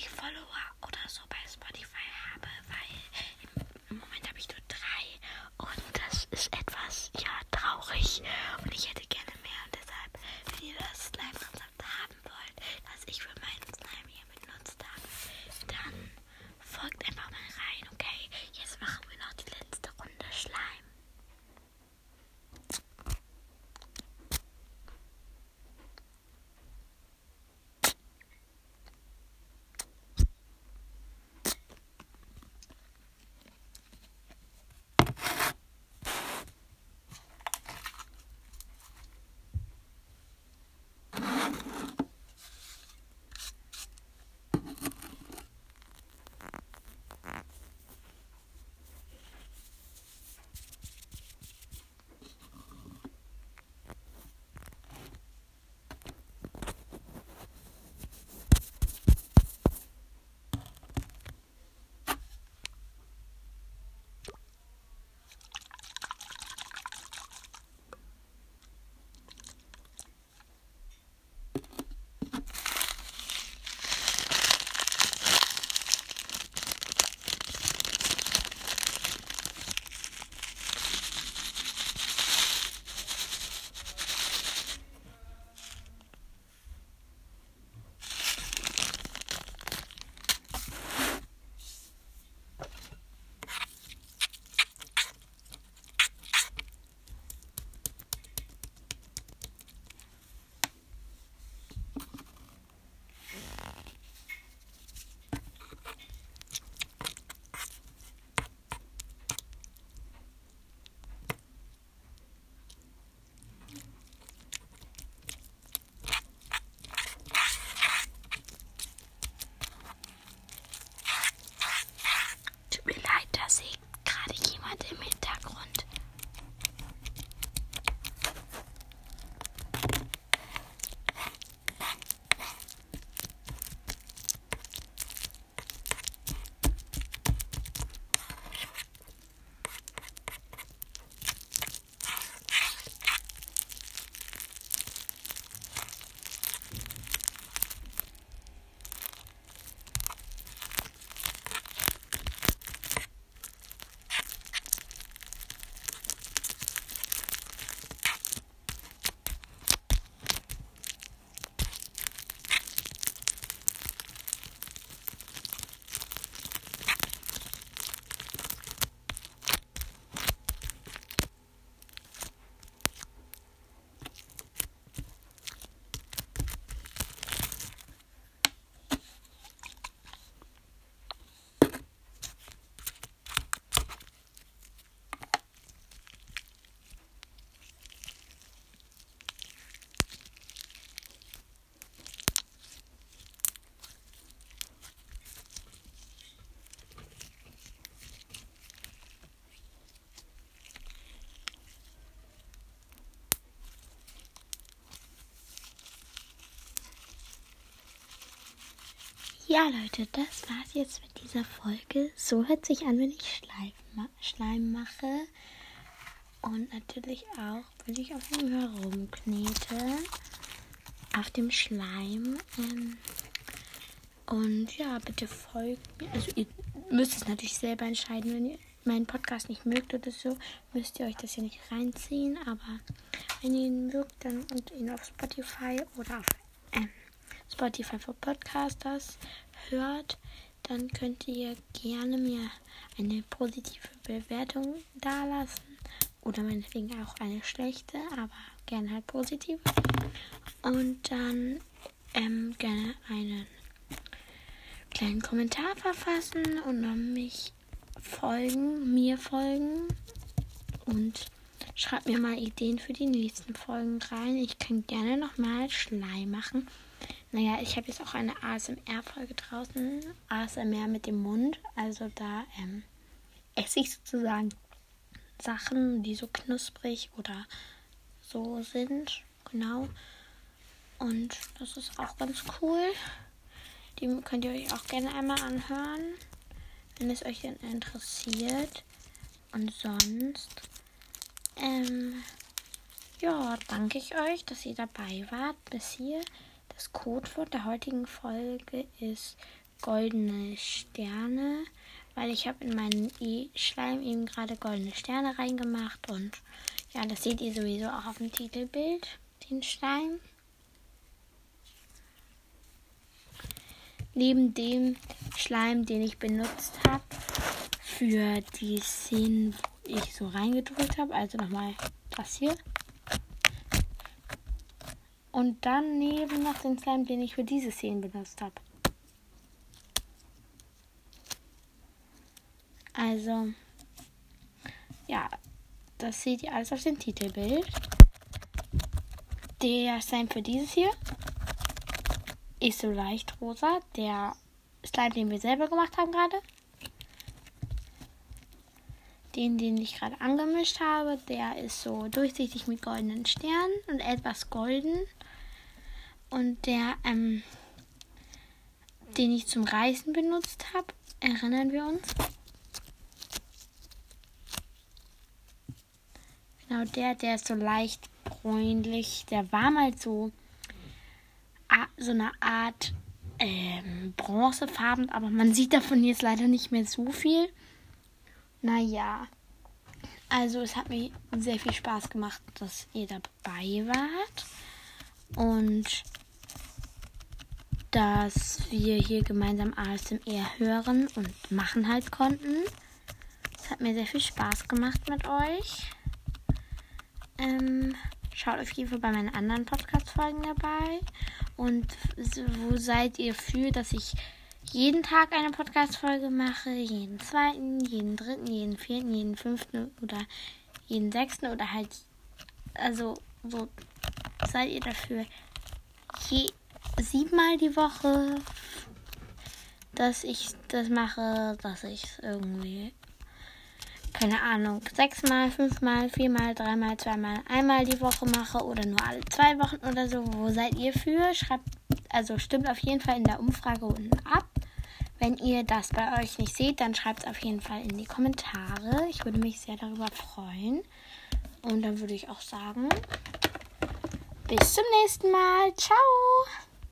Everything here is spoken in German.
Follow Ja, Leute, das war's jetzt mit dieser Folge. So hört sich an, wenn ich Schleim, ma Schleim mache. Und natürlich auch, wenn ich auf ihm herumknete. Auf dem Schleim. Ähm, und ja, bitte folgt mir. Also ihr müsst es natürlich selber entscheiden, wenn ihr meinen Podcast nicht mögt oder so, müsst ihr euch das ja nicht reinziehen. Aber wenn ihr ihn mögt dann und ihn auf Spotify oder auf ähm, Spotify für Podcasters hört, dann könnt ihr gerne mir eine positive Bewertung dalassen. Oder meinetwegen auch eine schlechte, aber gerne halt positiv. Und dann ähm, gerne einen kleinen Kommentar verfassen und dann mich folgen, mir folgen. Und schreibt mir mal Ideen für die nächsten Folgen rein. Ich kann gerne nochmal Schleim machen. Naja, ich habe jetzt auch eine ASMR-Folge draußen. ASMR mit dem Mund. Also da ähm, esse ich sozusagen Sachen, die so knusprig oder so sind. Genau. Und das ist auch ganz cool. Die könnt ihr euch auch gerne einmal anhören, wenn es euch denn interessiert. Und sonst, ähm, ja, danke ich euch, dass ihr dabei wart bis hier. Das Codewort der heutigen Folge ist goldene Sterne, weil ich habe in meinen E-Schleim eben gerade goldene Sterne reingemacht und ja, das seht ihr sowieso auch auf dem Titelbild, den Schleim. Neben dem Schleim, den ich benutzt habe für die Szenen, wo ich so reingedrückt habe, also nochmal das hier. Und dann neben noch den Slime, den ich für diese Szenen benutzt habe. Also, ja, das seht ihr alles auf dem Titelbild. Der Slime für dieses hier ist so leicht rosa. Der Slime, den wir selber gemacht haben gerade. Den, den ich gerade angemischt habe, der ist so durchsichtig mit goldenen Sternen und etwas golden. Und der, ähm, den ich zum Reißen benutzt habe, erinnern wir uns. Genau der, der ist so leicht bräunlich. Der war mal so, so eine Art ähm, bronzefarben, aber man sieht davon jetzt leider nicht mehr so viel. Naja, also es hat mir sehr viel Spaß gemacht, dass ihr dabei wart und dass wir hier gemeinsam ASMR hören und machen halt konnten. Es hat mir sehr viel Spaß gemacht mit euch. Ähm, schaut auf jeden Fall bei meinen anderen Podcast-Folgen dabei. Und wo seid ihr für, dass ich jeden Tag eine Podcast-Folge mache? Jeden zweiten, jeden dritten, jeden vierten, jeden fünften oder jeden sechsten oder halt. Also, so seid ihr dafür je, siebenmal die Woche, dass ich das mache, dass ich es irgendwie keine Ahnung, sechsmal, fünfmal, viermal, dreimal, zweimal, einmal die Woche mache oder nur alle zwei Wochen oder so. Wo seid ihr für? Schreibt, also stimmt auf jeden Fall in der Umfrage unten ab. Wenn ihr das bei euch nicht seht, dann schreibt es auf jeden Fall in die Kommentare. Ich würde mich sehr darüber freuen. Und dann würde ich auch sagen, bis zum nächsten Mal. Ciao!